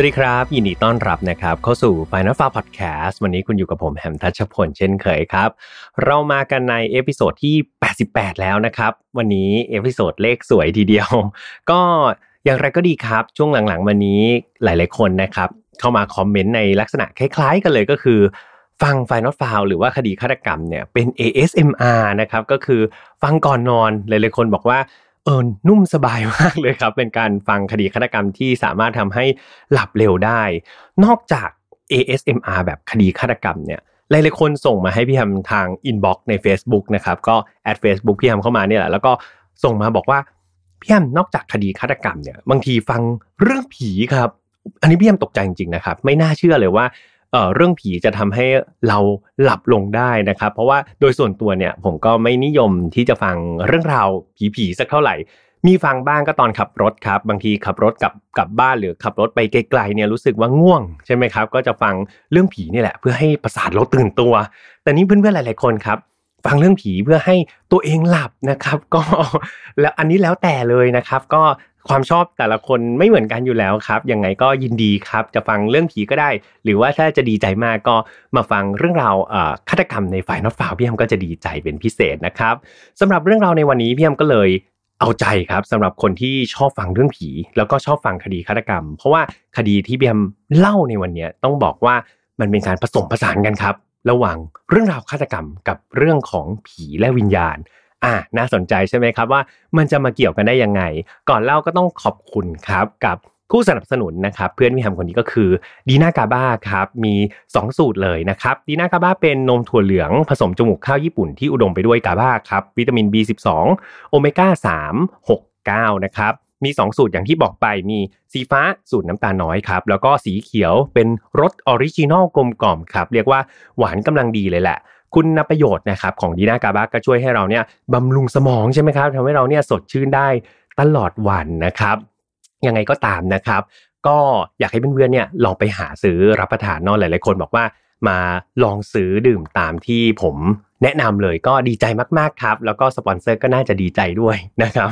สวัสดีครับ ยินดีต้อนรับนะครับ เข้าสู่ Final Far Podcast วันนี้คุณอยู่กับผมแฮมทัชพลเช่นเคยครับ เรามากันใน episode ที่ 88 แล้วนะครับ วันนี้ episode เลขสวยทีเดียว ก็อย่างไรก็ดีครับ ช่วงหลังๆ วันนี้หลายๆคนนะครับ เข้ามาคอมเมนต์ในลักษณะคล้ายๆ กันเลยก็คือฟัง File Not Found หรือว่าคดีฆาตกรรมเนี่ยเป็น ASMR นะครับก็คือฟังก่อนนอนหลายๆคนบอกว่า เออนุ่มสบายมากเลยครับ เป็นการฟังคดีฆาตกรรมที่สามารถทำให้หลับเร็วได้ นอกจาก ASMR แบบคดีฆาตกรรมเนี่ยหลายๆคนส่งมาให้พี่ฮัมทาง inbox ใน Facebook นะครับ ก็ add Facebook พี่ฮัมเข้ามาเนี่ยแหละแล้วก็ส่งมาบอกว่าพี่ฮัมนอกจากคดีฆาตกรรมเนี่ยบางทีฟังเรื่องผีครับ อันนี้พี่ฮัมตกใจจริงๆนะครับ ไม่น่าเชื่อเลยว่า เอ่อเรื่องผีจะทำให้เราหลับลงได้นะครับ เพราะว่าโดยส่วนตัวเนี่ยผมก็ไม่นิยมที่จะฟังเรื่องราวผีๆสักเท่าไหร่ มีฟังบ้างก็ตอนขับรถครับ บางทีขับรถกลับกลับบ้านหรือขับรถไปไกลๆเนี่ยรู้สึกว่าง่วงใช่ไหมครับ ก็จะฟังเรื่องผีนี่แหละ เพื่อให้ประสาทเราตื่นตัว แต่นี้เพื่อนๆหลาย ๆคนครับฟังเรื่องผีเพื่อให้ตัวเองหลับนะครับ ก็แล้วอันนี้แล้วแต่เลยนะครับ ก็ ความชอบแต่ละคนไม่เหมือนกันอยู่แล้วครับ ยังไงก็ยินดีครับ จะฟังเรื่องผีก็ได้ หรือว่าถ้าจะดีใจมากก็มาฟังเรื่องราวฆาตกรรมในฝ่ายนอตฟาวพี่แอมก็จะดีใจเป็นพิเศษนะครับสำหรับเรื่องราวในวันนี้พี่แอมก็เลยเอาใจครับสำหรับคนที่ชอบฟังเรื่องผี แล้วก็ชอบฟังคดีฆาตกรรม เพราะว่าคดีที่พี่แอมเล่าในวันนี้ต้องบอกว่ามันเป็นการผสมผสานกันครับ ระหว่างเรื่องราวฆาตกรรมกับเรื่องของผีและวิญญาณ อ่าน่าสนใจใช่ไหมครับว่ามันจะมาเกี่ยวกันได้ยังไง ก่อนเล่าก็ต้องขอบคุณครับกับผู้สนับสนุนนะครับเพื่อนพี่ทำคนนี้ก็คือดีน่ากาบ้าครับมี 2 สูตรเลยนะครับดีน่ากาบ้าเป็นนมถั่วเหลืองผสมจมูกข้าวญี่ปุ่นที่อุดมไปด้วยกาบ้าครับวิตามิน B12 โอเมก้า 3 6 9 นะครับมี 2 สูตรอย่างที่บอกไปมีสีฟ้าสูตรน้ำตาลน้อยครับ แล้วก็สีเขียวเป็นรส original กลมกล่อมครับ เรียกว่าหวานกำลังดีเลยแหละ คุณประโยชน์นะครับของดีน่ากาบาก็ช่วยให้เราเนี่ยบำรุงสมองใช่ไหมครับทำให้เราเนี่ยสดชื่นได้ตลอดวันนะครับ ยังไงก็ตามนะครับ ก็อยากให้เพื่อนๆเนี่ยลองไปหาซื้อรับประทานเนาะหลายๆคนบอกว่ามาลองซื้อดื่มตามที่ผมแนะนำเลยก็ดีใจมากๆครับ แล้วก็สปอนเซอร์ก็น่าจะดีใจด้วยนะครับ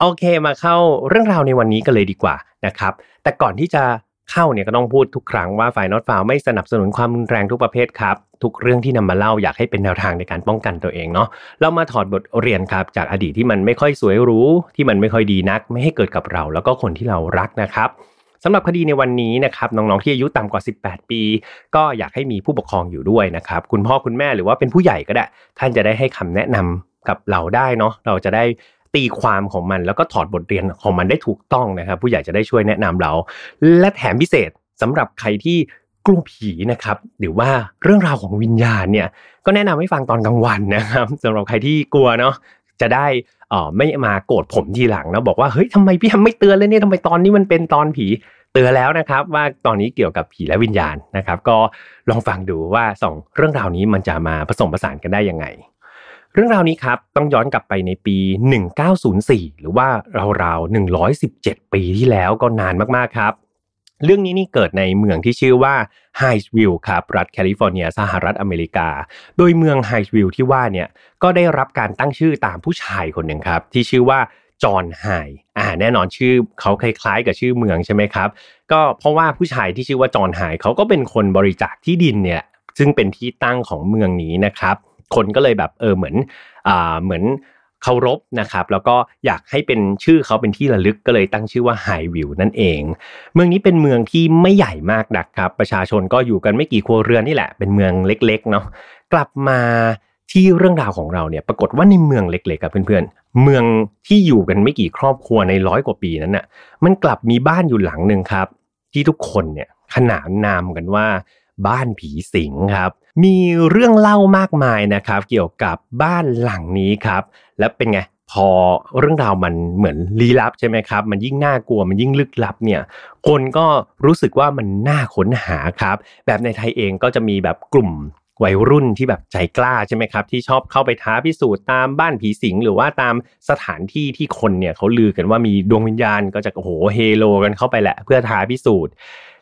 โอเคมาเข้าเรื่องราวในวันนี้กันเลยดีกว่านะครับ แต่ก่อนที่จะ เข้าเนี่ยก็ต้องพูดทุกครั้งว่าฝ่ายนอตฟาวไม่สนับสนุนความรุนแรงทุกประเภทครับ ทุกเรื่องที่นำมาเล่าอยากให้เป็นแนวทางในการป้องกันตัวเองเนาะเรามาถอดบทเรียนครับ จากอดีตที่มันไม่ค่อยสวยรู้ ที่มันไม่ค่อยดีนัก ไม่ให้เกิดกับเรา แล้วก็คนที่เรารักนะครับสำหรับคดีในวันนี้นะครับน้องๆที่อายุต่ำกว่า 18 ปี ก็อยากให้มีผู้ปกครองอยู่ด้วยนะครับคุณพ่อคุณแม่หรือว่าเป็นผู้ใหญ่ก็ได้ ท่านจะได้ให้คำแนะนำกับเราได้เนาะเราจะได้ ตีความของมัน แล้วก็ถอดบทเรียนของมันได้ถูกต้องนะครับ ผู้ใหญ่จะได้ช่วยแนะนำเรา และแถมพิเศษสำหรับใครที่กลัวผีนะครับหรือว่าเรื่องราวของวิญญาณเนี่ยก็แนะนำให้ฟังตอนกลางวันนะครับสำหรับใครที่กลัวเนาะจะได้เออไม่มาโกรธผมทีหลังนะบอกว่าเฮ้ยทำไมพี่ทำไม่เตือนเลยเนี่ยทำไมตอนนี้มันเป็นตอนผีเตือนแล้วนะครับว่าตอนนี้เกี่ยวกับผีและวิญญาณนะครับ ก็ลองฟังดูว่าสองเรื่องราวนี้มันจะมาผสมผสานกันได้ยังไง เรื่องราวนี้ครับต้องย้อนกลับไปในปี 1904 หรือว่าราวๆ 117 ปีที่แล้วก็นานมากๆครับเรื่องนี้นี่เกิดในเมืองที่ชื่อว่าไฮส์วิลล์ครับรัฐแคลิฟอร์เนียสหรัฐอเมริกา โดยเมืองไฮส์วิลล์ที่ว่าเนี่ยก็ได้รับการตั้งชื่อตามผู้ชายคนหนึ่งครับ ที่ชื่อว่าจอห์นไฮอ่าแน่นอนชื่อเขาคล้ายๆ กับชื่อเมืองใช่ไหมครับ ก็เพราะว่าผู้ชายที่ชื่อว่าจอห์นไฮเขาก็เป็นคนบริจาคที่ดินเนี่ยซึ่งเป็นที่ตั้งของเมืองนี้นะครับ คนก็เลยแบบเออเหมือนอ่าเหมือนเคารพนะครับ แล้วก็อยากให้เป็นชื่อเขาเป็นที่ระลึกก็เลยตั้งชื่อว่าไฮวิวนั่นเอง เมืองนี้เป็นเมืองที่ไม่ใหญ่มากนะครับ ประชาชนก็อยู่กันไม่กี่ครัวเรือนนี่แหละ เป็นเมืองเล็กๆเนาะกลับมาที่เรื่องราวของเราเนี่ยปรากฏว่าในเมืองเล็กๆกับเพื่อนๆ เมืองที่อยู่กันไม่กี่ครอบครัวในร้อยกว่าปีนั้นน่ะมันกลับมีบ้านอยู่หลังหนึ่งครับ ที่ทุกคนเนี่ยขนานนามกันว่าบ้านผีสิงครับ มีเรื่องเล่ามากมายนะครับ เกี่ยวกับบ้านหลังนี้ครับ แล้วเป็นไงพอเรื่องราวมันเหมือนลี้ลับใช่ไหมครับ มันยิ่งน่ากลัวมันยิ่งลึกลับเนี่ย คนก็รู้สึกว่ามันน่าค้นหาครับ แบบในไทยเองก็จะมีแบบกลุ่มวัยรุ่นที่แบบใจกล้าใช่ไหมครับ ที่ชอบเข้าไปท้าพิสูจน์ตามบ้านผีสิง หรือว่าตามสถานที่ที่คนเนี่ยเขาลือกันว่ามีดวงวิญญาณก็จะโอ้โหเฮโลกันเข้าไปแหละ เพื่อท้าพิสูจน์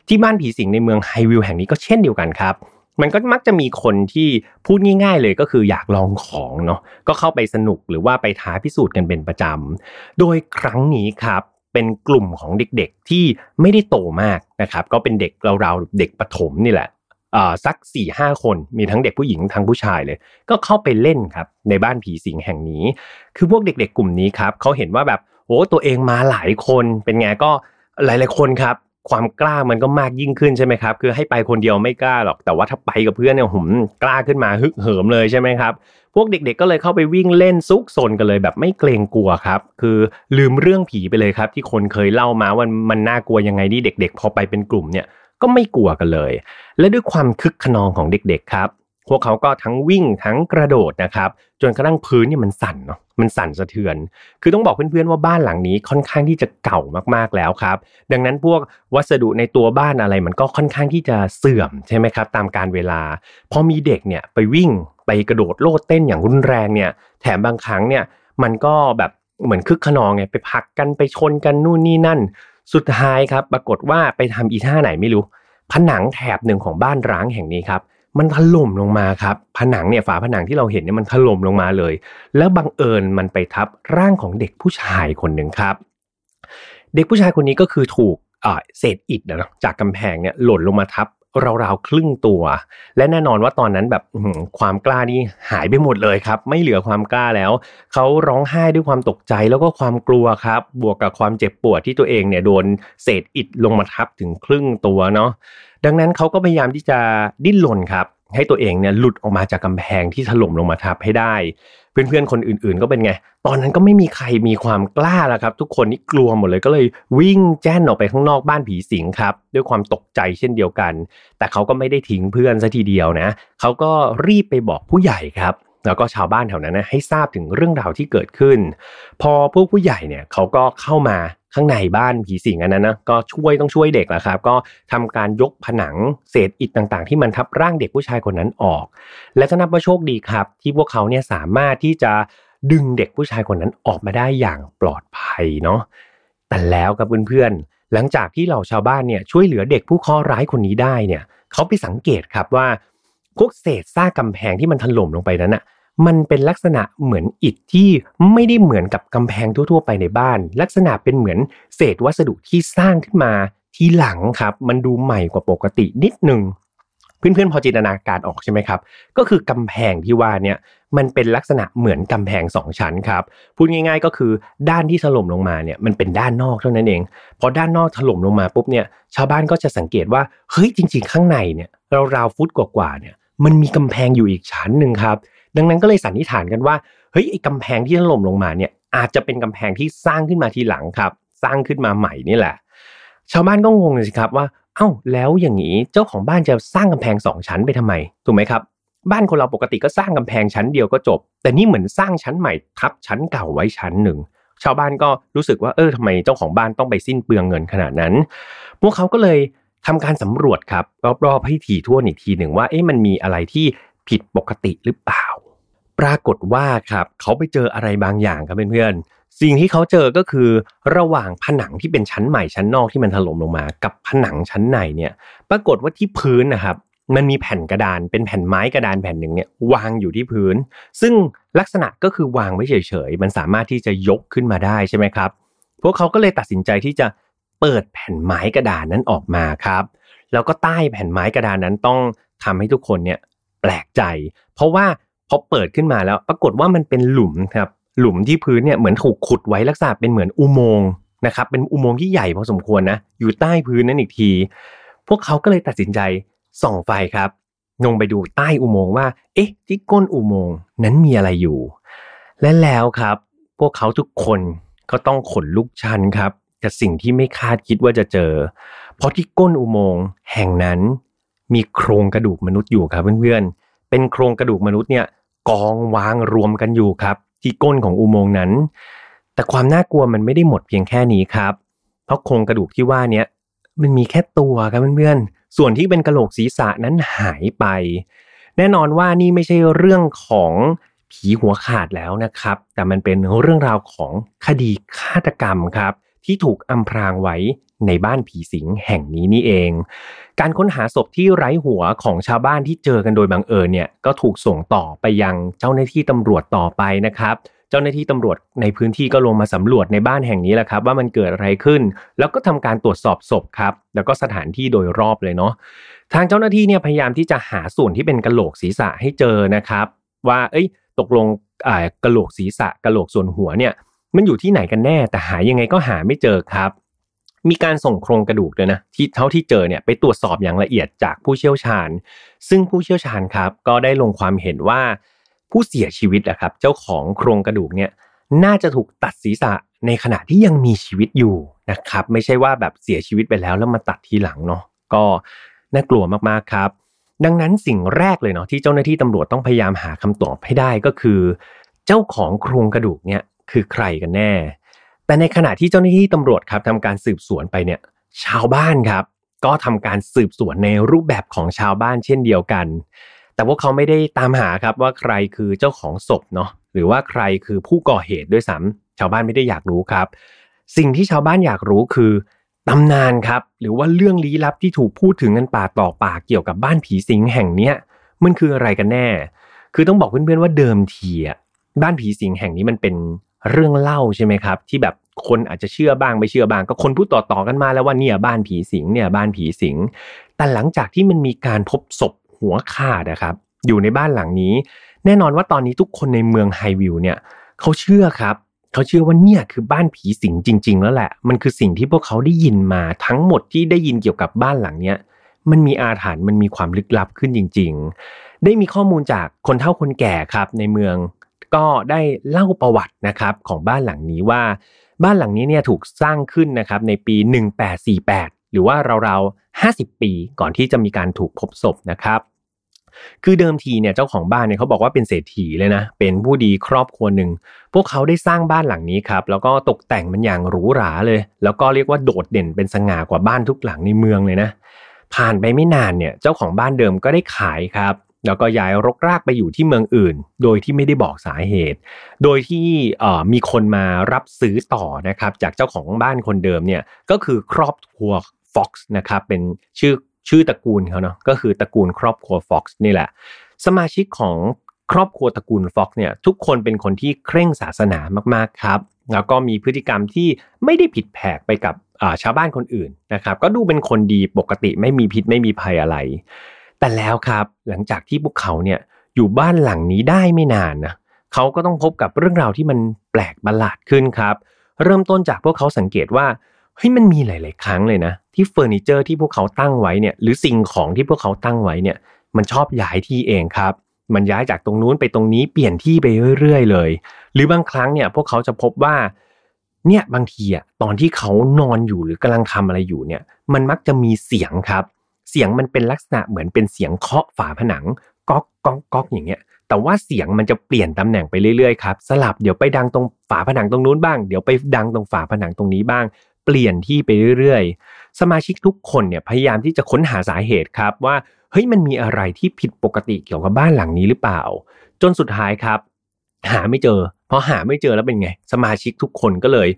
ที่บ้านผีสิงในเมืองไฮวิลแห่งนี้ก็เช่นเดียวกันครับ มันก็มักจะมีคนที่พูดง่าย ๆ เลยก็คืออยากลองของเนาะก็เข้าไปสนุกหรือว่าไปท้าพิสูจน์กันเป็นประจำโดยครั้งนี้ครับเป็นกลุ่มของเด็กๆที่ไม่ได้โตมากนะครับ ก็เป็นเด็กเราๆเด็กประถมนี่แหละสักสี่ห้าคนมีทั้งเด็กผู้หญิงทั้งผู้ชายเลย ก็เข้าไปเล่นครับในบ้านผีสิงแห่งนี้ คือพวกเด็ก ๆ กลุ่มนี้ครับเขาเห็นว่าแบบโอ้ตัวเองมาหลายคนเป็นไงก็หลายๆคนครับ ความกล้ามันก็มากยิ่งขึ้นใช่ไหมครับ คือให้ไปคนเดียวไม่กล้าหรอก แต่ว่าถ้าไปกับเพื่อนเนี่ยหุมกล้าขึ้นมาฮึกเหิมเลยใช่ไหมครับ พวกเด็กๆก็เลยเข้าไปวิ่งเล่นซุกซนกันเลยแบบไม่เกรงกลัวครับ คือลืมเรื่องผีไปเลยครับ ที่คนเคยเล่ามาว่ามันน่ากลัวยังไงนี่เด็ก ๆ พอไปเป็นกลุ่มเนี่ยก็ไม่กลัวกันเลย และด้วยความคึกขนองของเด็กๆครับ พวกเขาก็ทั้งวิ่งทั้งกระโดดนะครับ จนกระทั่งพื้นเนี่ยมันสั่นเนาะมันสั่นสะเทือน คือต้องบอกเพื่อนๆว่าบ้านหลังนี้ค่อนข้างที่จะเก่ามากๆแล้วครับ ดังนั้นพวกวัสดุในตัวบ้านอะไรมันก็ค่อนข้างที่จะเสื่อมใช่ไหมครับ ตามการเวลา พอมีเด็กเนี่ยไปวิ่งไปกระโดดโลดเต้นอย่างรุนแรงเนี่ย แถมบางครั้งเนี่ยมันก็แบบเหมือนคึกขนองไงไปพักกันไปชนกันนู่นนี่นั่น สุดท้ายครับ ปรากฏว่าไปทำอีท่าไหนไม่รู้ ผนังแถบหนึ่งของบ้านร้างแห่งนี้ครับ มันถล่มลงมาครับ ผนังเนี่ยฝาผนังที่เราเห็นเนี่ยมันถล่มลงมาเลย แล้วบังเอิญมันไปทับร่างของเด็กผู้ชายคนหนึ่งครับ เด็กผู้ชายคนนี้ก็คือถูกเศษอิฐนะจากกำแพงเนี่ยหล่นลงมาทับ ราวๆครึ่งตัว และแน่นอนว่าตอนนั้นแบบความกล้านี่หายไปหมดเลยครับ ไม่เหลือความกล้าแล้วเขาร้องไห้ด้วยความตกใจแล้วก็ความกลัวครับ บวกกับความเจ็บปวดที่ตัวเองเนี่ยโดนเศษอิฐลงมาทับถึงครึ่งตัวเนาะดังนั้นเขาก็พยายามที่จะดิ้นรนครับ ให้ตัวเองเนี่ยหลุดออกมาจากกำแพงที่ถล่มลงมาทับให้ได้ เพื่อนๆคนอื่นๆก็เป็นไง ตอนนั้นก็ไม่มีใครมีความกล้าแล้วครับ ทุกคนนี่กลัวหมดเลยก็เลยวิ่งแจ้นออกไปข้างนอกบ้านผีสิงครับด้วยความตกใจเช่นเดียวกัน แต่เขาก็ไม่ได้ทิ้งเพื่อนซะทีเดียวนะเขาก็รีบไปบอกผู้ใหญ่ครับแล้วก็ชาวบ้านแถวนั้นนะให้ทราบถึงเรื่องราวที่เกิดขึ้น พอพวกผู้ใหญ่เนี่ยเขาก็เข้ามา ข้างในบ้านผีสิงอันนั้นนะก็ช่วยต้องช่วยเด็กแหละครับ ก็ทำการยกผนังเศษอิฐต่างๆ ที่มันทับร่างเด็กผู้ชายคนนั้นออก และก็นับว่าโชคดีครับ ที่พวกเขาเนี่ยสามารถที่จะดึงเด็กผู้ชายคนนั้นออกมาได้อย่างปลอดภัยเนาะแต่แล้วกับเพื่อนๆหลังจากที่เหล่าชาวบ้านเนี่ยช่วยเหลือเด็กผู้เคราะห์ร้ายคนนี้ได้เนี่ยเขาไปสังเกตครับว่าพวกเศษซากกำแพงที่มันถล่มลงไปนั้นอะ มันเป็นลักษณะเหมือนอิฐที่ไม่ได้เหมือนกับกำแพงทั่ว ๆ ไปในบ้าน ลักษณะเป็นเหมือนเศษวัสดุที่สร้างขึ้นมาทีหลังครับ มันดูใหม่กว่าปกตินิดนึงเพื่อนๆพอจินตนาการออกใช่ไหมครับ ก็คือกำแพงที่ว่าเนี่ยมันเป็นลักษณะเหมือนกำแพงสองชั้นครับพูดง่าย ๆ ก็คือด้านที่ถล่มลงมาเนี่ยมันเป็นด้านนอกเท่านั้นเองพอด้านนอกถล่มลงมาปุ๊บเนี่ยชาวบ้านก็จะสังเกตว่าเฮ้ยจริง ๆ ข้างในเนี่ยราวๆฟุตกว่าๆเนี่ยมันมีกำแพงอยู่อีกชั้นหนึ่งครับ ดังนั้นก็เลยสันนิษฐานกันว่าเฮ้ยไอ้กำแพงที่ถล่มลงมาเนี่ยอาจจะเป็นกำแพงที่สร้างขึ้นมาทีหลังครับ สร้างขึ้นมาใหม่นี่แหละ ชาวบ้านก็งงเลยสิครับว่าเอ้าแล้วอย่างนี้เจ้าของบ้านจะสร้างกำแพงสองชั้นไปทำไมถูกไหมครับบ้านคนเราปกติก็สร้างกำแพงชั้นเดียวก็จบ แต่นี่เหมือนสร้างชั้นใหม่ทับชั้นเก่าไว้ชั้นหนึ่งชาวบ้านก็รู้สึกว่าเออทำไมเจ้าของบ้านต้องไปสิ้นเปลืองเงินขนาดนั้น พวกเขาก็เลยทำการสำรวจครับรอบๆให้ถี่ทั่วอีกทีหนึ่งว่าเอ๊ะมันมีอะไรที่ผิดปกติหรือเปล่า ปรากฏว่าครับเขาไปเจออะไรบางอย่างครับเพื่อนๆสิ่งที่เขาเจอก็คือระหว่างผนังที่เป็นชั้นใหม่ชั้นนอกที่มันถล่มลงมา กับผนังชั้นในเนี่ยปรากฏว่าที่พื้นนะครับมันมีแผ่นกระดานเป็นแผ่นไม้กระดานแผ่นหนึ่งเนี่ยวางอยู่ที่พื้น ซึ่งลักษณะก็คือวางไว้เฉยๆ มันสามารถที่จะยกขึ้นมาได้ใช่ไหมครับ พวกเขาก็เลยตัดสินใจที่จะเปิดแผ่นไม้กระดานนั้นออกมาครับ แล้วก็ใต้แผ่นไม้กระดานนั้นต้องทำให้ทุกคนเนี่ยแปลกใจ เพราะว่า พอเปิดขึ้นมาแล้ว ปรากฏว่ามันเป็นหลุมครับหลุมที่พื้นเนี่ยเหมือนถูกขุดไว้ลักษณะเป็นเหมือนอุโมงค์นะครับเป็นอุโมงค์ที่ใหญ่พอสมควรนะอยู่ใต้พื้นนั้นอีกที พวกเขาก็เลยตัดสินใจส่องไฟครับลงไปดูใต้อุโมงค์ว่า เอ๊ะ ที่ก้นอุโมงค์นั้นมีอะไรอยู่ และแล้วครับ พวกเขาทุกคนก็ต้องขนลุกชันครับกับสิ่งที่ไม่คาดคิดว่าจะเจอ เพราะที่ก้นอุโมงค์แห่งนั้น มีโครงกระดูกมนุษย์อยู่ครับเพื่อนๆเป็นโครงกระดูกมนุษย์เนี่ย กองวางรวมกันอยู่ครับ ที่ก้นของอุโมงค์นั้น แต่ความน่ากลัวมันไม่ได้หมดเพียงแค่นี้ครับ เพราะโครงกระดูกที่ว่านี้มันมีแค่ตัวครับเพื่อนๆ ส่วนที่เป็นกระโหลกศีรษะนั้นหายไป แน่นอนว่านี่ไม่ใช่เรื่องของผีหัวขาดแล้วนะครับ แต่มันเป็นเรื่องราวของคดีฆาตกรรมครับ ที่ถูกอำพรางไว้ ในบ้านผีสิงแห่งนี้นี่เอง การค้นหาศพที่ไร้หัวของชาวบ้านที่เจอกันโดยบังเอิญเนี่ยก็ถูกส่งต่อไปยังเจ้าหน้าที่ตำรวจต่อไปนะครับเจ้าหน้าที่ตำรวจในพื้นที่ก็ลงมาสำรวจในบ้านแห่งนี้แหละครับ ว่ามันเกิดอะไรขึ้น แล้วก็ทำการตรวจสอบศพครับ แล้วก็สถานที่โดยรอบเลยเนาะทางเจ้าหน้าที่เนี่ยพยายามที่จะหาส่วนที่เป็นกระโหลกศีรษะให้เจอนะครับ ว่าเอ้ยตกลงกระโหลกศีรษะกระโหลกส่วนหัวเนี่ย มันอยู่ที่ไหนกันแน่แต่หายังไงก็หาไม่เจอครับ มีการส่งโครงกระดูกด้วยนะที่เท่าที่เจอเนี่ยไปตรวจสอบอย่างละเอียดจากผู้เชี่ยวชาญ ซึ่งผู้เชี่ยวชาญครับ ก็ได้ลงความเห็นว่าผู้เสียชีวิตนะครับ เจ้าของโครงกระดูกเนี่ยน่าจะถูกตัดศีรษะในขณะที่ยังมีชีวิตอยู่นะครับ ไม่ใช่ว่าแบบเสียชีวิตไปแล้วแล้วมาตัดทีหลังเนาะก็น่ากลัวมากๆครับ ดังนั้นสิ่งแรกเลยเนาะที่เจ้าหน้าที่ตำรวจต้องพยายามหาคำตอบให้ได้ก็คือ เจ้าของโครงกระดูกเนี่ยคือใครกันแน่ แต่ในขณะที่เจ้าหน้าที่ตำรวจครับทำการสืบสวนไปเนี่ยชาวบ้านครับ ก็ทำการสืบสวนในรูปแบบของชาวบ้านเช่นเดียวกัน แต่พวกเขาไม่ได้ตามหาครับว่าใครคือเจ้าของศพเนาะหรือว่าใครคือผู้ก่อเหตุด้วยซ้ำชาวบ้านไม่ได้อยากรู้ครับ สิ่งที่ชาวบ้านอยากรู้คือตำนานครับหรือว่าเรื่องลี้ลับที่ถูกพูดถึงกันปากต่อปากเกี่ยวกับบ้านผีสิงแห่งเนี้ยมันคืออะไรกันแน่ คือต้องบอกเพื่อนๆว่าเดิมทีอะบ้านผีสิงแห่งนี้มันเป็นเรื่องเล่าใช่ไหมครับ ที่แบบ คนอาจจะเชื่อบ้างไม่เชื่อบ้าง ก็คนพูดต่อๆกันมาแล้วว่าเนี่ยบ้านผีสิงเนี่ยบ้านผีสิง แต่หลังจากที่มันมีการพบศพหัวขาดนะครับ อยู่ในบ้านหลังนี้ แน่นอนว่าตอนนี้ทุกคนในเมืองไฮวิวเนี่ยเขาเชื่อครับเขาเชื่อว่าเนี่ยคือบ้านผีสิงจริง ๆ แล้วแหละ มันคือสิ่งที่พวกเขาได้ยินมาทั้งหมดที่ได้ยินเกี่ยวกับบ้านหลังเนี้ยมันมีอาถรรพ์มันมีความลึกลับขึ้นจริง ๆ ได้มีข้อมูลจากคนเฒ่าคนแก่ครับในเมือง ก็ได้เล่าประวัตินะครับของบ้านหลังนี้ว่า บ้านหลังนี้เนี่ยถูกสร้างขึ้นนะครับในปี 1848 หรือว่าราวๆ 50 ปีก่อนที่จะมีการถูกพบศพนะครับ คือเดิมทีเนี่ยเจ้าของบ้านเนี่ยเขาบอกว่าเป็นเศรษฐีเลยนะ เป็นผู้ดีครอบครัวหนึ่ง พวกเขาได้สร้างบ้านหลังนี้ครับแล้วก็ตกแต่งมันอย่างหรูหราเลย แล้วก็เรียกว่าโดดเด่นเป็นสง่ากว่าบ้านทุกหลังในเมืองเลยนะ ผ่านไปไม่นานเนี่ยเจ้าของบ้านเดิมก็ได้ขายครับ แล้วก็ย้ายรกรากไปอยู่ที่เมืองอื่น โดยที่ไม่ได้บอกสาเหตุ โดยที่มีคนมารับซื้อต่อนะครับจากเจ้าของบ้านคนเดิมเนี่ยก็คือครอบครัว Fox นะครับเป็นชื่อชื่อตระกูลเขาเนาะก็คือตระกูลครอบครัว Fox นี่แหละ สมาชิกของครอบครัวตระกูล Fox เนี่ยทุกคนเป็นคนที่เคร่งศาสนามากๆครับแล้วก็มีพฤติกรรมที่ไม่ได้ผิดแผกไปกับชาวบ้านคนอื่นนะครับก็ดูเป็นคนดีปกติไม่มีพิษไม่มีภัยอะไร แต่แล้วครับหลังจากที่พวกเขาเนี่ยอยู่บ้านหลังนี้ได้ไม่นานนะเขาก็ต้องพบกับเรื่องราวที่มันแปลกประหลาดขึ้นครับ เริ่มต้นจากพวกเขาสังเกตว่าเฮ้ยมันมีหลาย ๆ ครั้งเลยนะ ที่เฟอร์นิเจอร์ที่พวกเขาตั้งไว้เนี่ยหรือสิ่งของที่พวกเขาตั้งไว้เนี่ยมันชอบย้ายที่เองครับ มันย้ายจากตรงนู้นไปตรงนี้เปลี่ยนที่ไปเรื่อย ๆ เลย หรือบางครั้งเนี่ยพวกเขาจะพบว่าเนี่ยบางทีอะตอนที่เขานอนอยู่หรือกำลังทำอะไรอยู่เนี่ย มันมักจะมีเสียงครับ เสียงมันเป็นลักษณะเหมือนเป็นเสียงเคาะฝาผนังก๊อกก๊อกก๊อกอย่างเงี้ยแต่ว่าเสียงมันจะเปลี่ยนตำแหน่งไปเรื่อยๆครับสลับเดี๋ยวไปดังตรงฝาผนังตรงนู้นบ้าง เดี๋ยวไปดังตรงฝาผนังตรงนี้บ้าง เปลี่ยนที่ไปเรื่อยๆ สมาชิกทุกคนเนี่ยพยายามที่จะค้นหาสาเหตุครับว่าเฮ้ยมันมีอะไรที่ผิดปกติเกี่ยวกับบ้านหลังนี้หรือเปล่า จนสุดท้ายครับ หาไม่เจอพอหาไม่เจอแล้วเป็นไง สมาชิกทุกคนก็เลย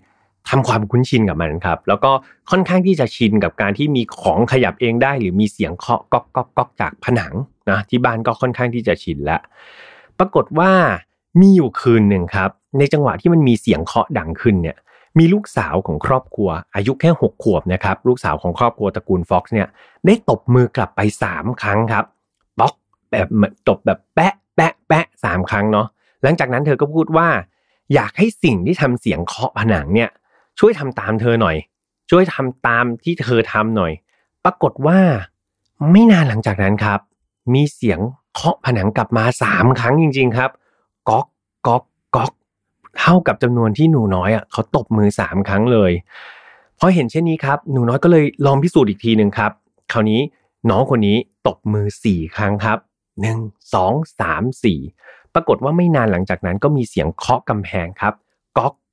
ทำความคุ้นชินกับมันครับ แล้วก็ค่อนข้างที่จะชินกับการที่มีของขยับเองได้ หรือมีเสียงเคาะก๊อกก๊อกก๊อกจากผนังนะที่บ้านก็ค่อนข้างที่จะชินแล้วปรากฏว่ามีอยู่คืนหนึ่งครับ ในจังหวะที่มันมีเสียงเคาะดังขึ้นเนี่ยมีลูกสาวของครอบครัว อายุแค่หกขวบนะครับลูกสาวของครอบครัวตระกูลฟ็อกซ์เนี่ยได้ตบมือกลับไปสามครั้งครับป๊อกแบบตบแบบแปะแปะแปะสามครั้งเนาะหลังจากนั้นเธอก็พูดว่า อยากให้สิ่งที่ทำเสียงเคาะผนังเนี่ย ช่วยทำตามเธอหน่อย ช่วยทำตามที่เธอทำหน่อย ปรากฏว่าไม่นานหลังจากนั้นครับ มีเสียงเคาะผนังกลับมาสามครั้งจริง ๆ ครับก๊อกก๊อกก๊อกเท่ากับจำนวนที่หนูน้อยอะเขาตบมือสามครั้งเลยพอเห็นเช่นนี้ครับหนูน้อยก็เลยลองพิสูจน์อีกทีหนึ่งครับ คราวนี้น้องคนนี้ตบมือสี่ครั้งครับหนึ่งสองสามสี่ปรากฏว่าไม่นานหลังจากนั้นก็มีเสียงเคาะกำแพงครับก๊อกก๊อกก๊อกก๊อก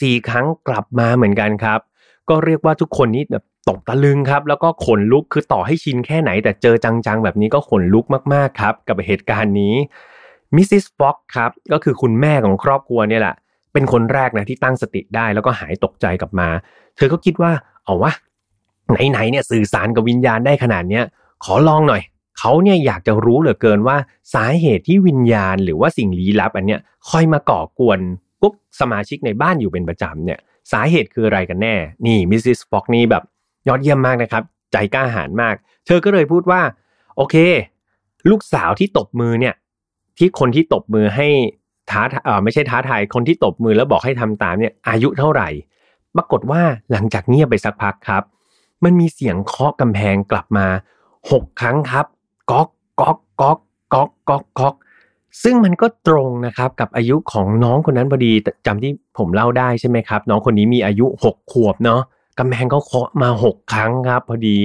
สี่ครั้งกลับมาเหมือนกันครับ ก็เรียกว่าทุกคนนี้แบบตกตะลึงครับ แล้วก็ขนลุกคือต่อให้ชินแค่ไหน แต่เจอจังๆ แบบนี้ก็ขนลุกมากๆครับ กับเหตุการณ์นี้มิสซิสฟ็อกครับก็คือคุณแม่ของครอบครัวเนี่ยแหละ เป็นคนแรกนะที่ตั้งสติได้แล้วก็หายตกใจกลับมา เธอก็คิดว่าเอาวะไหนๆเนี่ยสื่อสารกับวิญญาณได้ขนาดเนี้ยขอลองหน่อยเขาเนี่ยอยากจะรู้เหลือเกินว่าสาเหตุที่วิญญาณ หรือว่าสิ่งลี้ลับอันเนี้ยคอยมาก่อกวน พวกสมาชิกในบ้านอยู่เป็นประจำเนี่ยสาเหตุคืออะไรกันแน่ นี่มิสซิสฟ็อกนี่แบบยอดเยี่ยมมากนะครับ ใจกล้าหาญมาก เธอก็เลยพูดว่า โอเค ลูกสาวที่ตบมือเนี่ย ที่คนที่ตบมือให้ท้าเออไม่ใช่ท้าทายคนที่ตบมือแล้วบอกให้ทำตามเนี่ย อายุเท่าไหร่ ปรากฏว่าหลังจากเงียบไปสักพักครับ มันมีเสียงเคาะกำแพงกลับมาหกครั้งครับก๊อกก๊อกก๊อกก๊อกก๊อกก๊อก ซึ่งมันก็ตรงนะครับกับอายุของน้องคนนั้นพอดีจำที่ผมเล่าได้ใช่ไหมครับ น้องคนนี้มีอายุหกขวบเนาะกำแพงก็เคาะมาหกครั้งครับ พอดี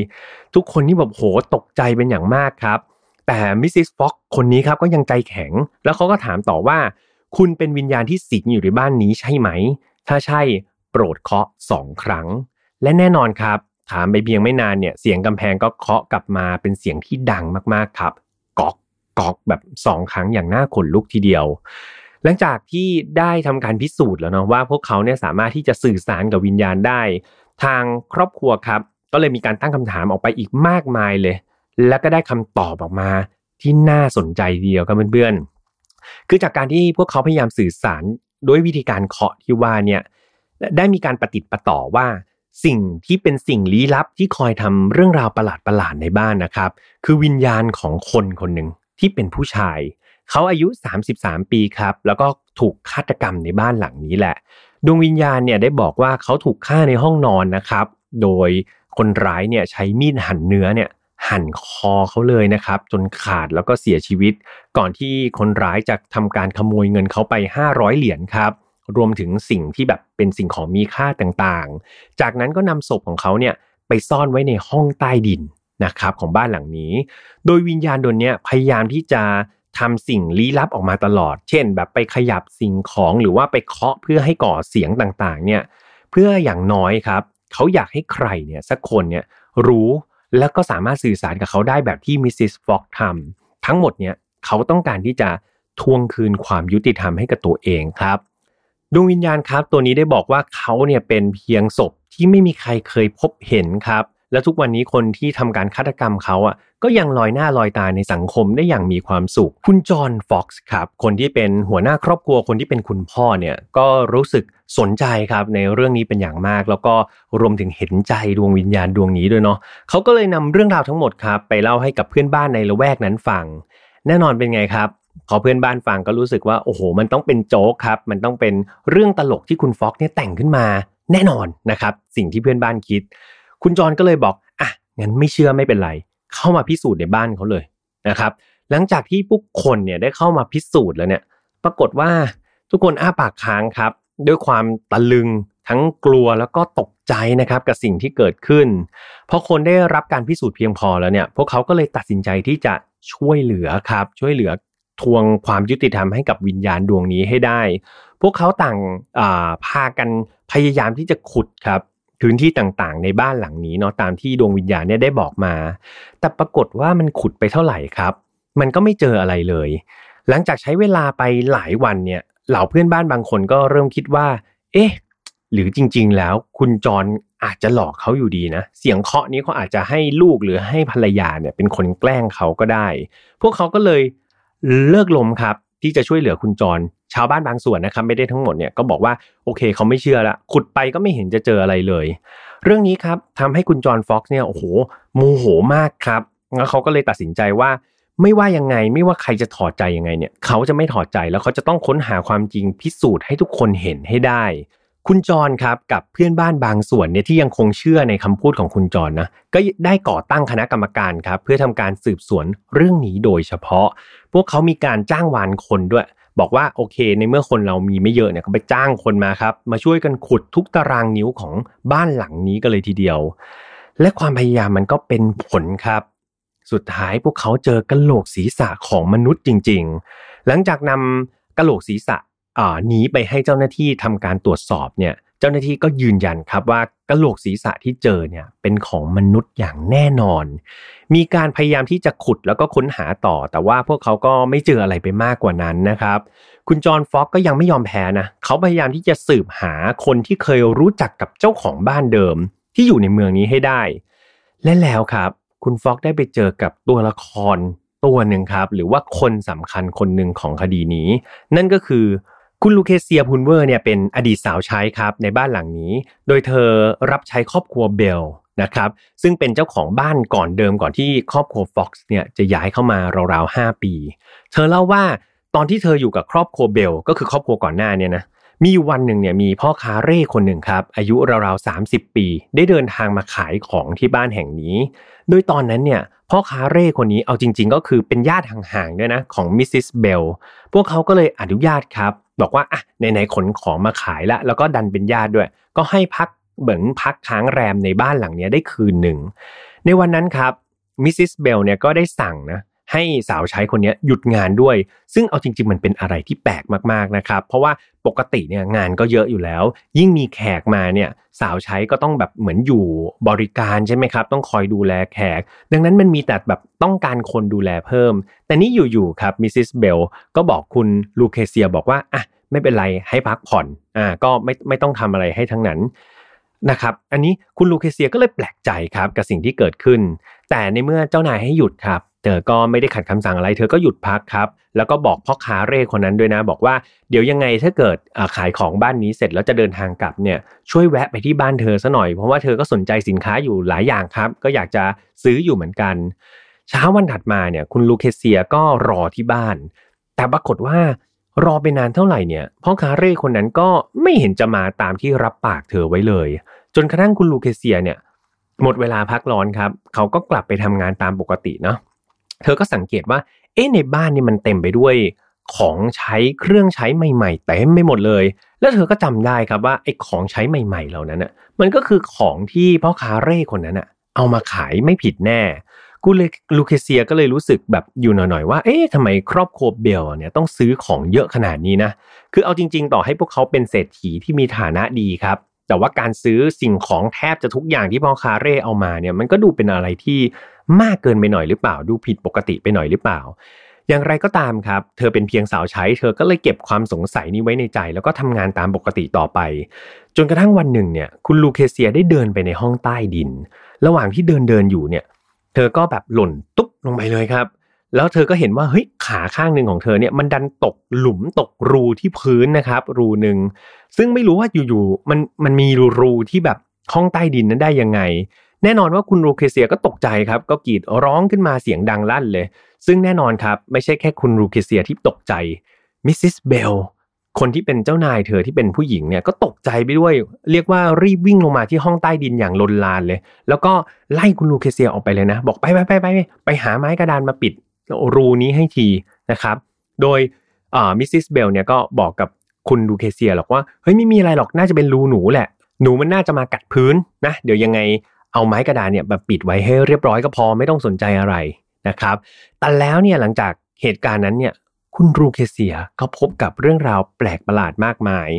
ทุกคนนี่แบบโหตกใจเป็นอย่างมากครับ แต่มิสซิสฟ็อกคนนี้ครับก็ยังใจแข็ง แล้วเขาก็ถามต่อว่า คุณเป็นวิญญาณที่สิงอยู่ในบ้านนี้ใช่ไหม ถ้าใช่โปรดเคาะสองครั้ง และแน่นอนครับ ถามไปเพียงไม่นานเนี่ยเสียงกำแพงก็เคาะกลับมาเป็นเสียงที่ดังมากๆครับ ก๊อก ก๊อกแบบสองครั้งอย่างน่าขนลุกทีเดียว หลังจากที่ได้ทำการพิสูจน์แล้วเนาะว่าพวกเขาเนี่ยสามารถที่จะสื่อสารกับวิญญาณได้ ทางครอบครัวครับ ก็เลยมีการตั้งคำถามออกไปอีกมากมายเลย แล้วก็ได้คำตอบออกมาที่น่าสนใจเดียวกับเพื่อนๆคือจากการที่พวกเขาพยายามสื่อสารด้วยวิธีการเคาะที่ว่าเนี่ยได้มีการปฏิติประต่อว่าสิ่งที่เป็นสิ่งลี้ลับที่คอยทำเรื่องราวประหลาดประหลาดในบ้านนะครับ คือวิญญาณของคนคนหนึ่ง ที่เป็นผู้ชาย เขาอายุ 33 ปีครับ แล้วก็ถูกฆาตกรรมในบ้านหลังนี้แหละ ดวงวิญญาณเนี่ยได้บอกว่าเขาถูกฆ่าในห้องนอนนะครับ โดยคนร้ายเนี่ยใช้มีดหั่นเนื้อเนี่ยหั่นคอเขาเลยนะครับ จนขาดแล้วก็เสียชีวิต ก่อนที่คนร้ายจะทำการขโมยเงินเขาไป 500 เหรียญครับรวมถึงสิ่งที่แบบเป็นสิ่งของมีค่าต่างๆ จากนั้นก็นำศพของเขาเนี่ยไปซ่อนไว้ในห้องใต้ดิน นะครับของบ้านหลังนี้ โดยวิญญาณดวงนี้พยายามที่จะทำสิ่งลี้ลับออกมาตลอด เช่น แบบไปขยับสิ่งของหรือว่าไปเคาะเพื่อให้ก่อเสียงต่างๆ เนี่ย เพื่ออย่างน้อยครับ เขาอยากให้ใครเนี่ยสักคนเนี่ยรู้แล้วก็สามารถสื่อสารกับเขาได้แบบที่มิสซิสฟ็อกทำทั้งหมดเนี่ยเขาต้องการที่จะทวงคืนความยุติธรรมให้กับตัวเองครับดวงวิญญาณครับ ตัวนี้ได้บอกว่าเขาเนี่ยเป็นเพียงศพที่ไม่มีใครเคยพบเห็นครับ และทุกวันนี้คนที่ทำการฆาตกรรมเขาอะก็ยังลอยหน้าลอยตาในสังคมได้อย่างมีความสุข คุณจอห์นฟ็อกซ์ครับ คนที่เป็นหัวหน้าครอบครัวคนที่เป็นคุณพ่อเนี่ยก็รู้สึกสนใจครับในเรื่องนี้เป็นอย่างมาก แล้วก็รวมถึงเห็นใจดวงวิญญาณดวงนี้ด้วยเนาะเขาก็เลยนำเรื่องราวทั้งหมดครับไปเล่าให้กับเพื่อนบ้านในละแวกนั้นฟัง แน่นอนเป็นไงครับพอเพื่อนบ้านฟังก็รู้สึกว่าโอ้โห มันต้องเป็นโจ๊กครับ มันต้องเป็นเรื่องตลกที่คุณฟ็อกเนี่ยแต่งขึ้นมาแน่นอนนะครับ สิ่งที่เพื่อนบ้านคิด คุณจอนก็เลยบอกอะงั้นไม่เชื่อไม่เป็นไร เข้ามาพิสูจน์ในบ้านเขาเลยนะครับ หลังจากที่ผู้คนเนี่ยได้เข้ามาพิสูจน์แล้วเนี่ย ปรากฏว่าทุกคนอ้าปากค้างครับ ด้วยความตะลึงทั้งกลัวแล้วก็ตกใจนะครับกับสิ่งที่เกิดขึ้นพอคนได้รับการพิสูจน์เพียงพอแล้วเนี่ย พวกเขาก็เลยตัดสินใจที่จะช่วยเหลือครับ ช่วยเหลือทวงความยุติธรรมให้กับวิญญาณดวงนี้ให้ได้ พวกเขาต่างาพากันพยายามที่จะขุดครับ พื้นที่ต่างๆ ในบ้านหลังนี้เนาะตามที่ดวงวิญญาณเนี่ยได้บอกมา แต่ปรากฏว่ามันขุดไปเท่าไหร่ครับ มันก็ไม่เจออะไรเลย หลังจากใช้เวลาไปหลายวันเนี่ยเหล่าเพื่อนบ้านบางคนก็เริ่มคิดว่า เอ๊ะ หรือจริง ๆ แล้วคุณจรอาจจะหลอกเขาอยู่ดีนะ เสียงเคาะนี้เขาอาจจะให้ลูกหรือให้ภรรยาเนี่ยเป็นคนแกล้งเขาก็ได้ พวกเขาก็เลยเลิกลมครับ ที่จะช่วยเหลือคุณจร ชาวบ้านบางส่วนนะครับไม่ได้ทั้งหมดเนี่ยก็บอกว่าโอเคเขาไม่เชื่อละขุดไปก็ไม่เห็นจะเจออะไรเลย เรื่องนี้ครับทำให้คุณจรฟ็อกซ์เนี่ยโอ้โหโมโหมากครับแล้วเขาก็เลยตัดสินใจว่าไม่ว่ายังไงไม่ว่าใครจะถอดใจยังไงเนี่ยเขาจะไม่ถอดใจแล้วเขาจะต้องค้นหาความจริงพิสูจน์ให้ทุกคนเห็นให้ได้ คุณจรครับกับเพื่อนบ้านบางส่วนเนี่ยที่ยังคงเชื่อในคำพูดของคุณจรนะก็ได้ก่อตั้งคณะกรรมการครับ เพื่อทำการสืบสวนเรื่องนี้โดยเฉพาะ พวกเขามีการจ้างวานคนด้วย บอกว่าโอเค ในเมื่อคนเรามีไม่เยอะเนี่ยก็ไปจ้างคนมาครับ มาช่วยกันขุดทุกตารางนิ้วของบ้านหลังนี้กันเลยทีเดียว และความพยายามมันก็เป็นผลครับ สุดท้ายพวกเขาเจอกระโหลกศีรษะของมนุษย์จริง ๆ หลังจากนำกระโหลกศีรษะ นีไปให้เจ้าหน้าที่ทำการตรวจสอบเนี่ยจ้าหน้าที่ก็ยืนยันครับว่ากระโหลกศีรษะที่เจอเนี่ยเป็นของมนุษย์อย่างแน่นอน มีการพยายามที่จะขุดแล้วก็ค้นหาต่อ แต่ว่าพวกเขาก็ไม่เจออะไรไปมากกว่านั้นนะครับ คุณจอห์นฟ็อกก็ยังไม่ยอมแพ้นะเขาพยายามที่จะสืบหาคนที่เคยรู้จักกับเจ้าของบ้านเดิม ที่อยู่ในเมืองนี้ให้ได้ และแล้วครับ คุณฟ็อกซ์ได้ไปเจอกับตัวละครตัวหนึ่งครับ หรือว่าคนสำคัญคนหนึ่งของคดีนี้ นั่นก็คือ คุณลูเคเซียพูนเวอร์เนี่ยเป็นอดีตสาวใช้ครับในบ้านหลังนี้ โดยเธอรับใช้ครอบครัวเบลนะครับซึ่งเป็นเจ้าของบ้านก่อนเดิมก่อนที่ครอบครัวฟ็อกซ์เนี่ยจะย้ายเข้ามาราวๆ5ปี เธอเล่าว่าตอนที่เธออยู่กับครอบครัวเบลก็คือครอบครัวก่อนหน้าเนี่ยนะมีวันหนึ่งเนี่ยมีพ่อค้าเร่คนหนึ่งครับ อายุราวๆ30 ปี ได้เดินทางมาขายของที่บ้านแห่งนี้ โดยตอนนั้นเนี่ยพ่อค้าเร่คนนี้เอาจริง ๆ ก็คือเป็นญาติห่างๆด้วยนะของมิสซิสเบลพวกเขาก็เลยอนุญาตครับ บอกว่าอะไหนๆขนของมาขายละแล้วก็ดันเป็นญาติด้วย ก็ให้พักเหมือนพักค้างแรมในบ้านหลังนี้ได้คืนหนึ่งในวันนั้นครับMrs. Bell เนี่ยก็ได้สั่งนะ ให้สาวใช้คนนี้หยุดงานด้วย ซึ่งเอาจริง ๆ มันเป็นอะไรที่แปลกมากๆนะครับ เพราะว่าปกติเนี่ยงานก็เยอะอยู่แล้ว ยิ่งมีแขกมาเนี่ยสาวใช้ก็ต้องแบบเหมือนอยู่บริการใช่ไหมครับ ต้องคอยดูแลแขก ดังนั้นมันมีแต่แบบต้องการคนดูแลเพิ่ม แต่นี่อยู่ๆครับ Mrs. Bell ก็บอกคุณลูเคเซียบอกว่าอะไม่เป็นไรให้พักผ่อนอ่าก็ไม่ไม่ต้องทำอะไรให้ทั้งนั้นนะครับอันนี้คุณลูเคเซียก็เลยแปลกใจครับกับสิ่งที่เกิดขึ้น แต่ในเมื่อเจ้านายให้หยุดครับ เธอก็ไม่ได้ขัดคำสั่งอะไร เธอก็หยุดพักครับ แล้วก็บอกพ่อค้าเร่คนนั้นด้วยนะ บอกว่าเดี๋ยวยังไงถ้าเกิดขายของบ้านนี้เสร็จแล้วจะเดินทางกลับเนี่ยช่วยแวะไปที่บ้านเธอซะหน่อยเพราะว่าเธอก็สนใจสินค้าอยู่หลายอย่างครับ ก็อยากจะซื้ออยู่เหมือนกัน เช้าวันถัดมาเนี่ยคุณลูเคเซียก็รอที่บ้าน แต่ปรากฏว่ารอไปนานเท่าไหร่เนี่ยพ่อค้าเร่คนนั้นก็ไม่เห็นจะมาตามที่รับปากเธอไว้เลย จนกระทั่งคุณลูเคเซียเนี่ยหมดเวลาพักร้อนครับ เขาก็กลับไปทำงานตามปกติเนาะ เธอก็สังเกตว่า เอ๊ะในบ้านนี่มันเต็มไปด้วยของใช้เครื่องใช้ใหม่ๆเต็มไปหมดเลย แล้วเธอก็จำได้ครับว่าไอ้ของใช้ใหม่ ๆ เหล่านั้นอะ มันก็คือของที่พ่อค้าเร่คนนั้นอะ เอามาขายไม่ผิดแน่กูเลยลูเคเซียก็เลยรู้สึกแบบอยู่หน่อยๆว่า เอ๊ะทำไมครอบครัวเบลเนี่ยต้องซื้อของเยอะขนาดนี้นะ คือเอาจริง ๆ ต่อให้พวกเขาเป็นเศรษฐีที่มีฐานะดีครับ แต่ว่าการซื้อสิ่งของแทบจะทุกอย่างที่พ่อคาเร่เอามาเนี่ย มันก็ดูเป็นอะไรที่ มากเกินไปหน่อยหรือเปล่า ดูผิดปกติไปหน่อยหรือเปล่า อย่างไรก็ตามครับ เธอเป็นเพียงสาวใช้ เธอก็เลยเก็บความสงสัยนี้ไว้ในใจ แล้วก็ทำงานตามปกติต่อไป จนกระทั่งวันหนึ่งเนี่ย คุณลูเคเซียได้เดินไปในห้องใต้ดิน ระหว่างที่เดินเดินอยู่เนี่ย เธอก็แบบหล่นตุ๊บลงไปเลยครับ แล้วเธอก็เห็นว่าเฮ้ยขาข้างหนึ่งของเธอเนี่ยมันดันตกหลุมตกรูที่พื้นนะครับ รูหนึ่งซึ่งไม่รู้ว่าอยู่ๆมันมันมีรูที่แบบห้องใต้ดินนั้นได้ยังไง แน่นอนว่าคุณลูเคเซียก็ตกใจครับ ก็กรีดร้องขึ้นมาเสียงดังลั่นเลย ซึ่งแน่นอนครับ ไม่ใช่แค่คุณลูเคเซียที่ตกใจ Mrs. Bell คนที่เป็นเจ้านายเธอที่เป็นผู้หญิงเนี่ยก็ตกใจไปด้วย เรียกว่ารีบวิ่งลงมาที่ห้องใต้ดินอย่างลนลานเลย แล้วก็ไล่คุณลูเคเซียออกไปเลยนะ บอกไปไปไปไปไปหาไม้กระดานมาปิดรูนี้ให้ทีนะครับ โดย Mrs. Bell เนี่ยก็บอกกับคุณลูเคเซียหรอกว่าเฮ้ยไม่มีอะไรหรอกน่าจะเป็นรูหนูแหละ หนูมันน่าจะมากัดพื้นนะ เดี๋ยวยังไง เอาไม้กระดานเนี่ยมาปิดไว้ให้เรียบร้อยก็พอไม่ต้องสนใจอะไรนะครับ แต่แล้วเนี่ยหลังจากเหตุการณ์นั้นเนี่ยคุณลูเคเซียก็พบกับเรื่องราวแปลกประหลาดมากมาย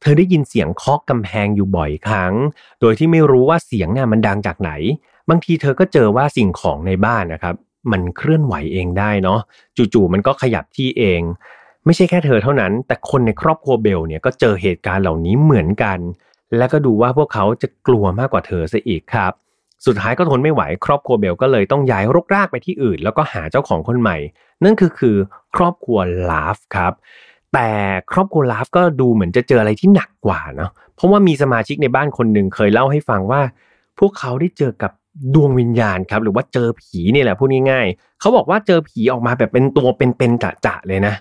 เธอได้ยินเสียงเคาะกำแพงอยู่บ่อยครั้ง โดยที่ไม่รู้ว่าเสียงเนี่ยมันดังจากไหน บางทีเธอก็เจอว่าสิ่งของในบ้านนะครับ มันเคลื่อนไหวเองได้เนาะ จู่ๆมันก็ขยับที่เอง ไม่ใช่แค่เธอเท่านั้น แต่คนในครอบครัวเบลเนี่ยก็เจอเหตุการณ์เหล่านี้เหมือนกัน และก็ดูว่าพวกเขาจะกลัวมากกว่าเธอซะอีกครับ สุดท้ายก็ทนไม่ไหวครอบครัวเบลก็เลยต้องย้ายรกรากไปที่อื่น แล้วก็หาเจ้าของคนใหม่ นั่นคือคือครอบครัวลาฟครับแต่ครอบครัวลาฟก็ดูเหมือนจะเจออะไรที่หนักกว่าเนาะเพราะว่ามีสมาชิกในบ้านคนหนึ่งเคยเล่าให้ฟังว่า พวกเขาได้เจอกับดวงวิญญาณครับหรือว่าเจอผีนี่แหละพูดง่ายๆเขาบอกว่าเจอผีออกมาแบบเป็นตัวเป็นๆจะๆเลยนะ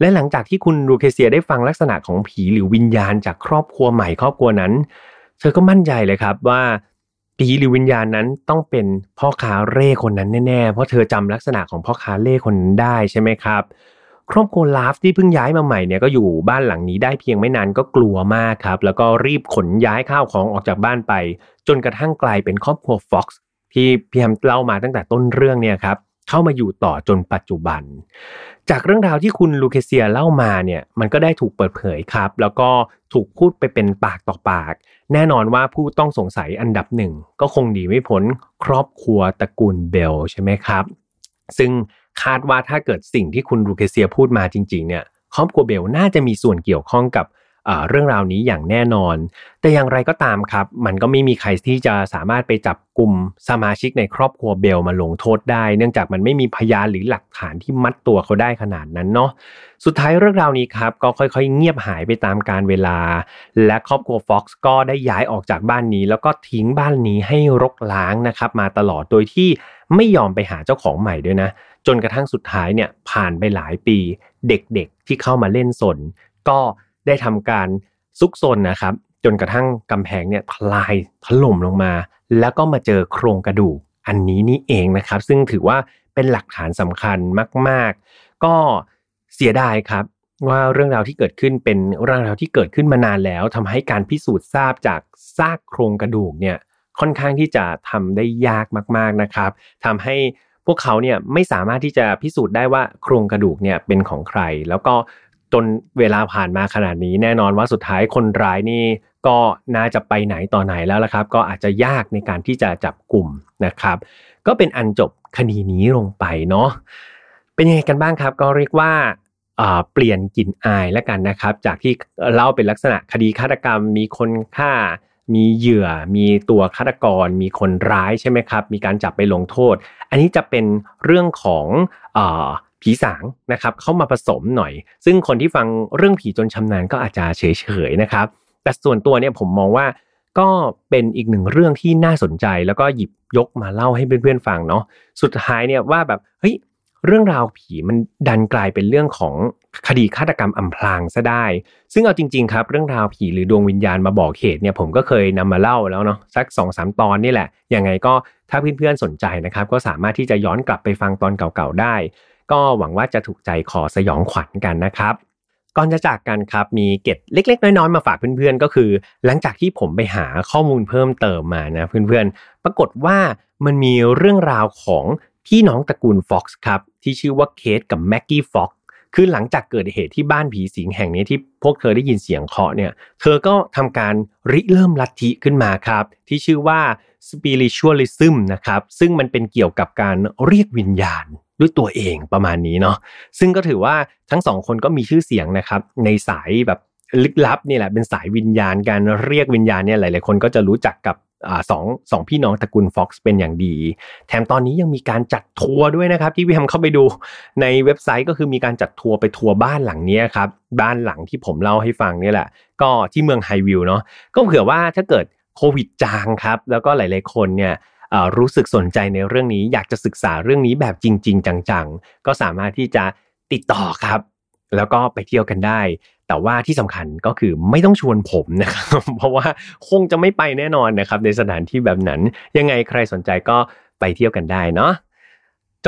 และหลังจากที่คุณรูเคเซียได้ฟังลักษณะของผีหรือวิญญาณจากครอบครัวใหม่ครอบครัวนั้น เธอก็มั่นใจเลยครับว่าผีหรือวิญญาณนั้นต้องเป็นพ่อค้าเร่คนนั้นแน่ๆ เพราะเธอจำลักษณะของพ่อค้าเร่คนนั้นได้ใช่ไหมครับ ครอบครัวลาฟที่เพิ่งย้ายมาใหม่เนี่ยก็อยู่บ้านหลังนี้ได้เพียงไม่นานก็กลัวมากครับ แล้วก็รีบขนย้ายข้าวของออกจากบ้านไป จนกระทั่งกลายเป็นครอบครัวฟ็อกซ์ที่พี่แฮมเล่ามาตั้งแต่ต้นเรื่องเนี่ยครับ เข้ามาอยู่ต่อจนปัจจุบัน จากเรื่องราวที่คุณลูเคเซียเล่ามาเนี่ยมันก็ได้ถูกเปิดเผยครับ แล้วก็ถูกพูดไปเป็นปากต่อปาก แน่นอนว่าผู้ต้องสงสัยอันดับหนึ่ง ก็คงดีไม่พ้นครอบครัวตระกูลเบลใช่ไหมครับ ซึ่งคาดว่าถ้าเกิดสิ่งที่คุณลูเคเซียพูดมาจริง ๆเนี่ยครอบครัวเบลน่าจะมีส่วนเกี่ยวข้องกับ เรื่องราวนี้อย่างแน่นอน แต่อย่างไรก็ตามครับ มันก็ไม่มีใครที่จะสามารถไปจับกลุ่มสมาชิกในครอบครัวเบลมาลงโทษได้ เนื่องจากมันไม่มีพยานหรือหลักฐานที่มัดตัวเขาได้ขนาดนั้นเนาะสุดท้ายเรื่องราวนี้ครับก็ค่อยๆ เงียบหายไปตามการเวลา และครอบครัวฟ็อกซ์ก็ได้ย้ายออกจากบ้านนี้ แล้วก็ทิ้งบ้านนี้ให้รกล้างนะครับ มาตลอดโดยที่ไม่ยอมไปหาเจ้าของใหม่ด้วยนะ จนกระทั่งสุดท้ายเนี่ยผ่านไปหลายปี เด็กๆที่เข้ามาเล่นสน ก็ ได้ทำการซุกซนนะครับ จนกระทั่งกำแพงเนี่ยทลายถล่มลงมา แล้วก็มาเจอโครงกระดูกอันนี้นี่เองนะครับ ซึ่งถือว่าเป็นหลักฐานสำคัญมาก ๆ ก็เสียดายครับว่าเรื่องราวที่เกิดขึ้นเป็นเรื่องราวที่เกิดขึ้นมานานแล้วทำให้การพิสูจน์ทราบจากซากโครงกระดูกเนี่ยค่อนข้างที่จะทำได้ยากมากๆนะครับทำให้พวกเขาเนี่ยไม่สามารถที่จะพิสูจน์ได้ว่าโครงกระดูกเนี่ยเป็นของใคร แล้วก็ จนเวลาผ่านมาขนาดนี้ แน่นอนว่าสุดท้ายคนร้ายนี่ก็น่าจะไปไหนต่อไหนแล้วละครับ ก็อาจจะยากในการที่จะจับกลุ่มนะครับ ก็เป็นอันจบคดีนี้ลงไปเนาะเป็นยังไงกันบ้างครับ ก็เรียกว่าเปลี่ยนกลิ่นอายแล้วกันนะครับ จากที่เล่าเป็นลักษณะคดีฆาตกรรมมีคนฆ่า มีเหยื่อ มีตัวฆาตกร มีคนร้ายใช่ไหมครับ มีการจับไปลงโทษ อันนี้จะเป็นเรื่องของ ผีสางนะครับเข้ามาผสมหน่อย ซึ่งคนที่ฟังเรื่องผีจนชำนาญก็อาจจะเฉยๆนะครับ แต่ส่วนตัวเนี่ยผมมองว่าก็เป็นอีกหนึ่งเรื่องที่น่าสนใจ แล้วก็หยิบยกมาเล่าให้เพื่อนๆฟังเนาะสุดท้ายเนี่ยว่าแบบเฮ้ยเรื่องราวผีมันดันกลายเป็นเรื่องของคดีฆาตกรรมอำพรางซะได้ ซึ่งเอาจริงๆครับเรื่องราวผีหรือดวงวิญญาณมาบอกเหตุเนี่ยผมก็เคยนำมาเล่าแล้วเนาะสัก2อสตอนนี่แหละยังไงก็ถ้าเพื่อนๆสนใจนะครับก็สามารถที่จะย้อนกลับไปฟังตอนเก่าๆได้ ก็หวังว่าจะถูกใจขอสยองขวัญกันนะครับ ก่อนจะจากกันครับมีเก็ดเล็ก ๆ น้อยๆมาฝากเพื่อนๆ ก็คือ หลังจากที่ผมไปหาข้อมูลเพิ่มเติมมานะเพื่อนๆ ปรากฏว่ามันมีเรื่องราวของพี่น้องตระกูลฟ็อกซ์ครับที่ชื่อว่าเคทกับแม็กกี้ฟ็อกคือหลังจากเกิดเหตุที่บ้านผีสิงแห่งนี้ที่พวกเธอได้ยินเสียงเคาะเนี่ย เธอก็ทำการริเริ่มลัทธิขึ้นมาครับ ที่ชื่อว่า spiritualism นะครับ ซึ่งมันเป็นเกี่ยวกับการเรียกวิญญาณ ด้วยตัวเองประมาณนี้เนาะซึ่งก็ถือว่าทั้งสองคนก็มีชื่อเสียงนะครับ ในสายแบบลึกลับนี่แหละเป็นสายวิญญาณการเรียกวิญญาณเนี่ยหลาย ๆ คนก็จะรู้จักกับสองสองพี่น้องตระกูลฟ็อกซ์เป็นอย่างดี แถมตอนนี้ยังมีการจัดทัวร์ด้วยนะครับ ที่พี่แฮมเข้าไปดูในเว็บไซต์ก็คือมีการจัดทัวร์ไปทัวร์บ้านหลังนี้ครับ บ้านหลังที่ผมเล่าให้ฟังนี่แหละ ก็ที่เมืองไฮวิวเนาะก็เผื่อว่าถ้าเกิดโควิดจางครับ แล้วก็หลาย ๆ คนเนี่ย รู้สึกสนใจในเรื่องนี้ อยากจะศึกษาเรื่องนี้แบบจริง ๆ จังๆ ก็สามารถที่จะติดต่อครับ แล้วก็ไปเที่ยวกันได้ แต่ว่าที่สำคัญก็คือไม่ต้องชวนผมนะครับ เพราะว่าคงจะไม่ไปแน่นอนนะครับ ในสถานที่แบบนั้น ยังไงใครสนใจก็ไปเที่ยวกันได้เนาะ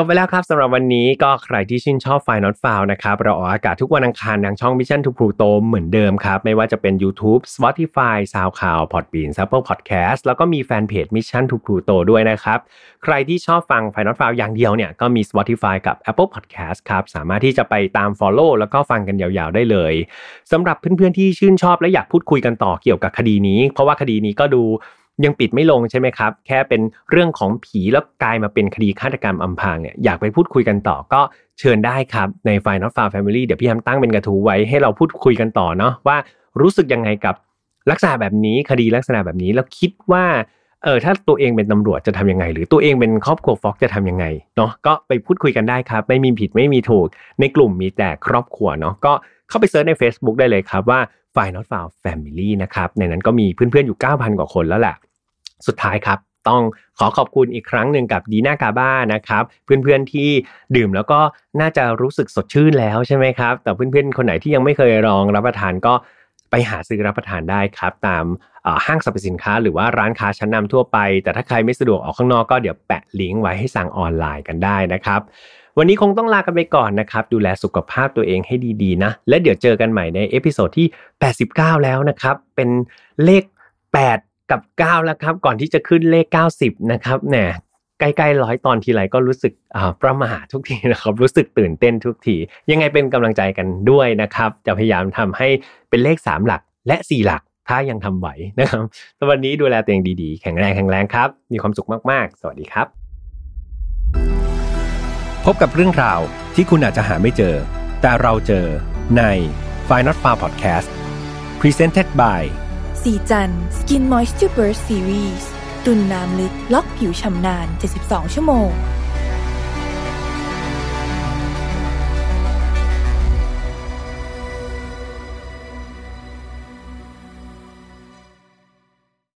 จบไปแล้วครับสำหรับวันนี้ก็ใครที่ชื่นชอบไฟน์นอตฟาวนะครับ เราออกอากาศทุกวันอังคารทางช่อง Mission to Pluto เหมือนเดิมครับ ไม่ว่าจะเป็น YouTube Spotify SoundCloud Podbean Apple Podcast แล้วก็มีแฟนเพจ Mission to Pluto ด้วยนะครับ ใครที่ชอบฟัง File Not Found อย่างเดียวเนี่ยก็มี Spotify กับ Apple Podcast ครับ สามารถที่จะไปตาม Follow แล้วก็ฟังกันยาวๆได้เลยสำหรับเพื่อนๆที่ชื่นชอบและอยากพูดคุยกันต่อเกี่ยวกับคดีนี้ เพราะว่าคดีนี้ก็ดู ยังปิดไม่ลงใช่ไหมครับ แค่เป็นเรื่องของผีแล้วกลายมาเป็นคดีฆาตกรรมอำพรางเนี่ยอยากไปพูดคุยกันต่อก็เชิญได้ครับใน File Not Found Family เดี๋ยวพี่แฮมตั้งเป็นกระทู้ไว้ให้เราพูดคุยกันต่อเนาะว่ารู้สึกยังไงกับลักษณะแบบนี้คดีลักษณะแบบนี้แล้วคิดว่าเออถ้าตัวเองเป็นตำรวจจะทำยังไง หรือตัวเองเป็นครอบครัวฟ็อกจะทำยังไงเนาะก็ไปพูดคุยกันได้ครับ ไม่มีผิดไม่มีถูก ในกลุ่มมีแต่ครอบครัวเนาะก็เข้าไปเซิร์ชใน Facebook ได้เลยครับว่า f i Not f o u n Family นะครับ ในนั้นก็มีเพื่อนๆอยู่ 9,000 กว่าคนแล้วแหละ สุดท้ายครับต้องขอขอบคุณอีกครั้งหนึ่งกับดีน่ากาบ้านะครับ เพื่อนๆที่ดื่มแล้วก็น่าจะรู้สึกสดชื่นแล้วใช่ไหมครับ แต่เพื่อนๆคนไหนที่ยังไม่เคยลองรับประทานก็ไปหาซื้อรับประทานได้ครับ ตามห้างสรรพสินค้า หรือว่าร้านค้าชั้นนำทั่วไป แต่ถ้าใครไม่สะดวกออกข้างนอกก็เดี๋ยวแปะลิงก์ไว้ให้สั่งออนไลน์กันได้นะครับวันนี้คงต้องลากันไปก่อนนะครับ ดูแลสุขภาพตัวเองให้ดีๆนะ และเดี๋ยวเจอกันใหม่ใน episode ที่ 89 แล้วนะครับ เป็นเลข 8 กับ 9 แล้วครับ ก่อนที่จะขึ้นเลข 90 นะครับเนี่ยใกล้ๆร้อยตอนทีไรก็รู้สึกประหม่าทุกทีนะครับ รู้สึกตื่นเต้นทุกที ยังไงเป็นกำลังใจกันด้วยนะครับ จะพยายามทำให้เป็นเลข 3 หลักและ 4 หลักถ้ายังทำไหวนะครับสำหรับวันนี้ดูแลตัวเองดีๆ แข็งแรงแข็งแรงครับ มีความสุขมากๆ สวัสดีครับ พบกับเรื่องราวที่คุณอาจจะหาไม่เจอ แต่เราเจอใน f i n a l Far Podcast Presented by ศรีจันทร์ Skin Moisture Burst Series ตุนน้ำลึก ล็อกผิวฉ่ำนาน 72 ชั่วโมง